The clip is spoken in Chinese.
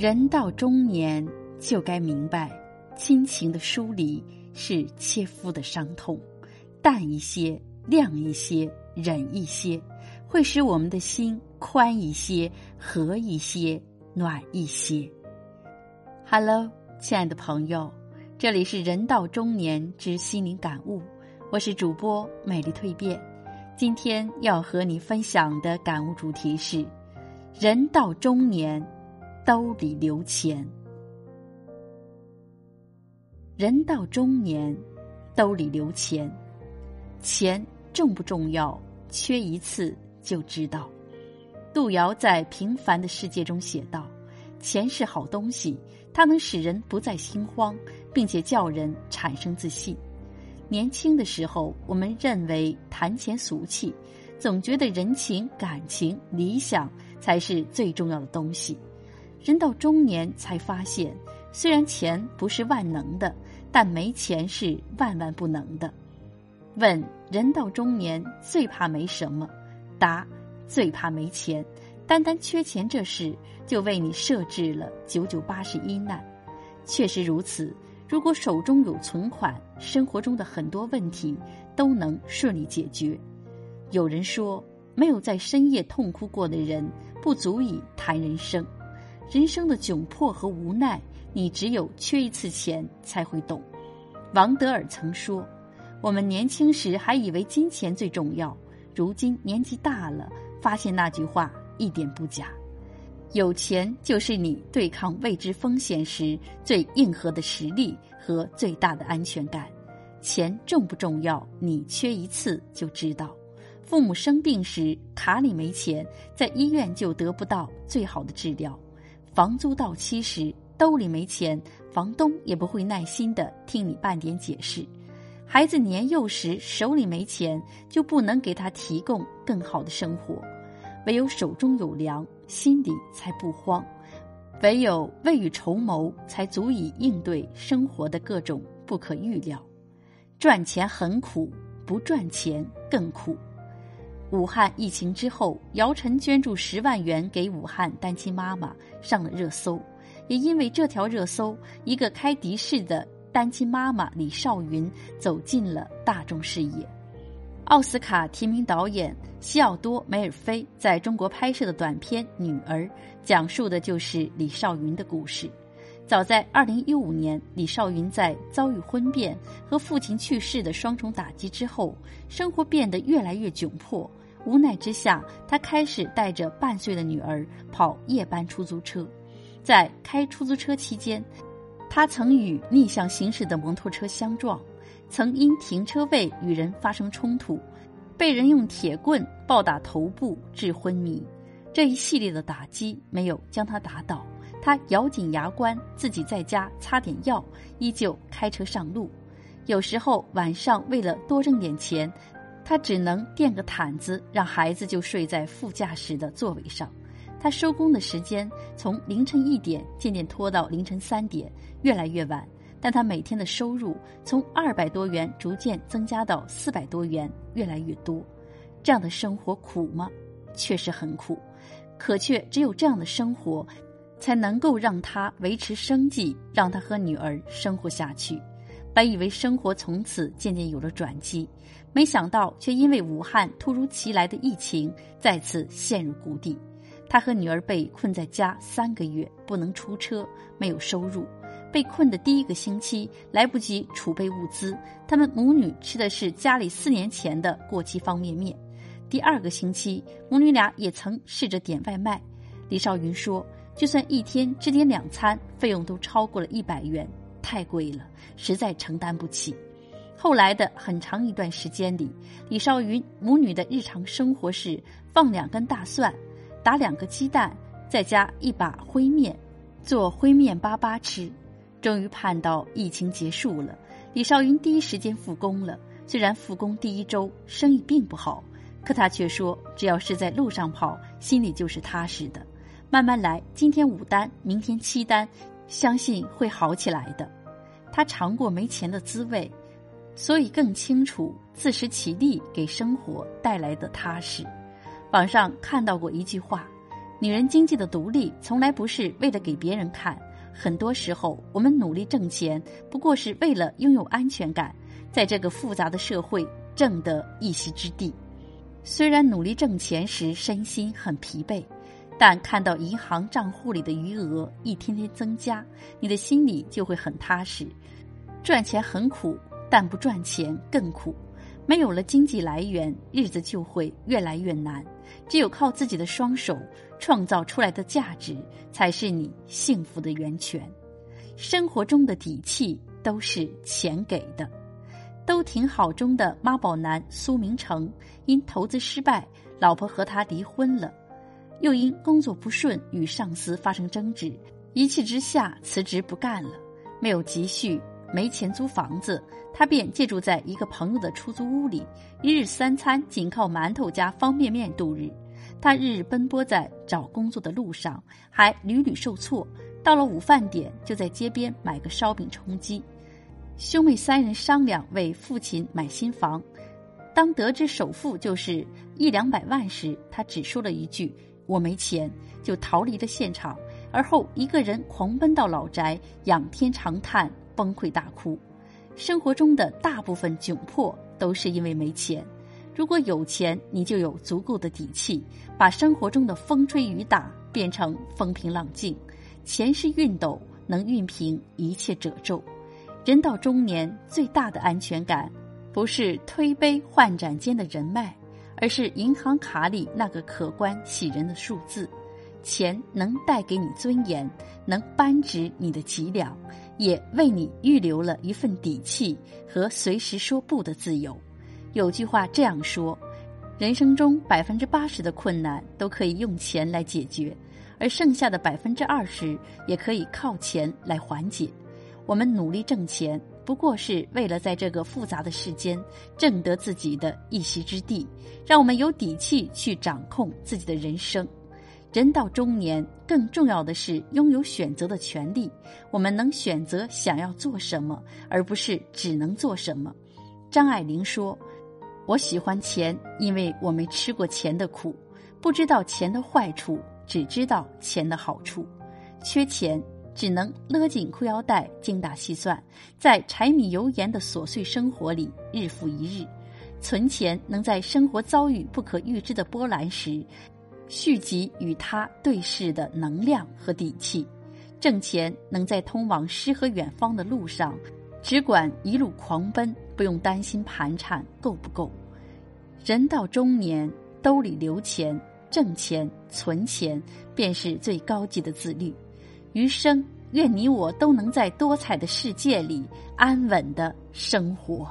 人到中年，就该明白，亲情的疏离是切肤的伤痛。淡一些，亮一些，忍一些，会使我们的心宽一些，和一些，暖一些。Hello，亲爱的朋友，这里是人到中年之心灵感悟，我是主播美丽蜕变。今天要和你分享的感悟主题是：人到中年。兜里留钱，人到中年，兜里留钱，钱重不重要？缺一次就知道。杜瑶在《平凡的世界》中写道：“钱是好东西，它能使人不再心慌，并且叫人产生自信。年轻的时候，我们认为谈钱俗气，总觉得人情、感情、理想才是最重要的东西。”人到中年才发现，虽然钱不是万能的，但没钱是万万不能的。问人到中年最怕没什么？答：最怕没钱。单单缺钱这事，就为你设置了九九八十一难。确实如此。如果手中有存款，生活中的很多问题都能顺利解决。有人说，没有在深夜痛哭过的人，不足以谈人生。人生的窘迫和无奈，你只有缺一次钱才会懂。王德尔曾说：“我们年轻时还以为金钱最重要，如今年纪大了，发现那句话一点不假。有钱就是你对抗未知风险时最硬核的实力和最大的安全感。钱重不重要？你缺一次就知道。父母生病时卡里没钱，在医院就得不到最好的治疗。”房租到期时，兜里没钱，房东也不会耐心的听你半点解释；孩子年幼时手里没钱，就不能给他提供更好的生活。唯有手中有粮，心里才不慌；唯有未雨绸缪，才足以应对生活的各种不可预料。赚钱很苦，不赚钱更苦。武汉疫情之后，姚晨捐助十万元给武汉单亲妈妈上了热搜，也因为这条热搜，一个开的士的单亲妈妈李少云走进了大众视野。奥斯卡提名导演西奥多·梅尔菲在中国拍摄的短片《女儿》，讲述的就是李少云的故事。早在2015年，李少云在遭遇婚变和父亲去世的双重打击之后，生活变得越来越窘迫。无奈之下，他开始带着半岁的女儿跑夜班出租车。在开出租车期间，他曾与逆向行驶的摩托车相撞，曾因停车位与人发生冲突，被人用铁棍暴打头部致昏迷。这一系列的打击没有将他打倒，他咬紧牙关，自己在家擦点药，依旧开车上路。有时候晚上为了多挣点钱。他只能垫个毯子，让孩子就睡在副驾驶的座位上。他收工的时间从凌晨一点渐渐拖到凌晨三点，越来越晚。但他每天的收入从二百多元逐渐增加到四百多元，越来越多。这样的生活苦吗？确实很苦，可却只有这样的生活，才能够让他维持生计，让他和女儿生活下去。本以为生活从此渐渐有了转机，没想到却因为武汉突如其来的疫情再次陷入谷底。他和女儿被困在家三个月，不能出车，没有收入。被困的第一个星期，来不及储备物资，他们母女吃的是家里四年前的过期方便面。第二个星期，母女俩也曾试着点外卖。李少云说：“就算一天只点两餐，费用都超过了一百元。”太贵了，实在承担不起。后来的很长一段时间里，李少云母女的日常生活是放两根大蒜，打两个鸡蛋，再加一把灰面，做灰面粑粑吃。终于盼到疫情结束了，李少云第一时间复工了。虽然复工第一周生意并不好，可他却说，只要是在路上跑，心里就是踏实的。慢慢来，今天五单，明天七单，相信会好起来的。他尝过没钱的滋味，所以更清楚自食其力给生活带来的踏实。网上看到过一句话：“女人经济的独立从来不是为了给别人看，很多时候我们努力挣钱，不过是为了拥有安全感，在这个复杂的社会挣得一席之地。虽然努力挣钱时身心很疲惫，但看到银行账户里的余额一天天增加，你的心里就会很踏实。赚钱很苦，但不赚钱更苦。没有了经济来源，日子就会越来越难。只有靠自己的双手创造出来的价值，才是你幸福的源泉。生活中的底气都是钱给的。都挺好中的妈宝男苏明成，因投资失败，老婆和他离婚了，又因工作不顺与上司发生争执，一气之下辞职不干了。没有积蓄，没钱租房子，他便借住在一个朋友的出租屋里，一日三餐仅靠馒头加方便面度日。他日日奔波在找工作的路上，还屡屡受挫。到了午饭点，就在街边买个烧饼充饥。兄妹三人商量为父亲买新房，当得知首付就是一两百万时，他只说了一句“我没钱”，就逃离了现场。而后一个人狂奔到老宅，仰天长叹，崩溃大哭。生活中的大部分窘迫都是因为没钱。如果有钱，你就有足够的底气，把生活中的风吹雨打变成风平浪静。钱是熨斗，能熨平一切褶皱。人到中年，最大的安全感，不是推杯换盏间的人脉，而是银行卡里那个可观喜人的数字。钱能带给你尊严，能扳直你的脊梁，也为你预留了一份底气和随时说不的自由。有句话这样说：人生中百分之八十的困难都可以用钱来解决，而剩下的百分之二十也可以靠钱来缓解。我们努力挣钱，不过是为了在这个复杂的世间挣得自己的一席之地，让我们有底气去掌控自己的人生。人到中年，更重要的是拥有选择的权利。我们能选择想要做什么，而不是只能做什么。张爱玲说：“我喜欢钱，因为我没吃过钱的苦，不知道钱的坏处，只知道钱的好处。缺钱。”只能勒紧裤腰带，精打细算，在柴米油盐的琐碎生活里日复一日存钱，能在生活遭遇不可预知的波澜时，蓄积与他对视的能量和底气；挣钱能在通往诗和远方的路上，只管一路狂奔，不用担心盘缠够不够。人到中年，兜里留钱、挣钱、存钱，便是最高级的自律。余生，愿你我都能在多彩的世界里安稳的生活。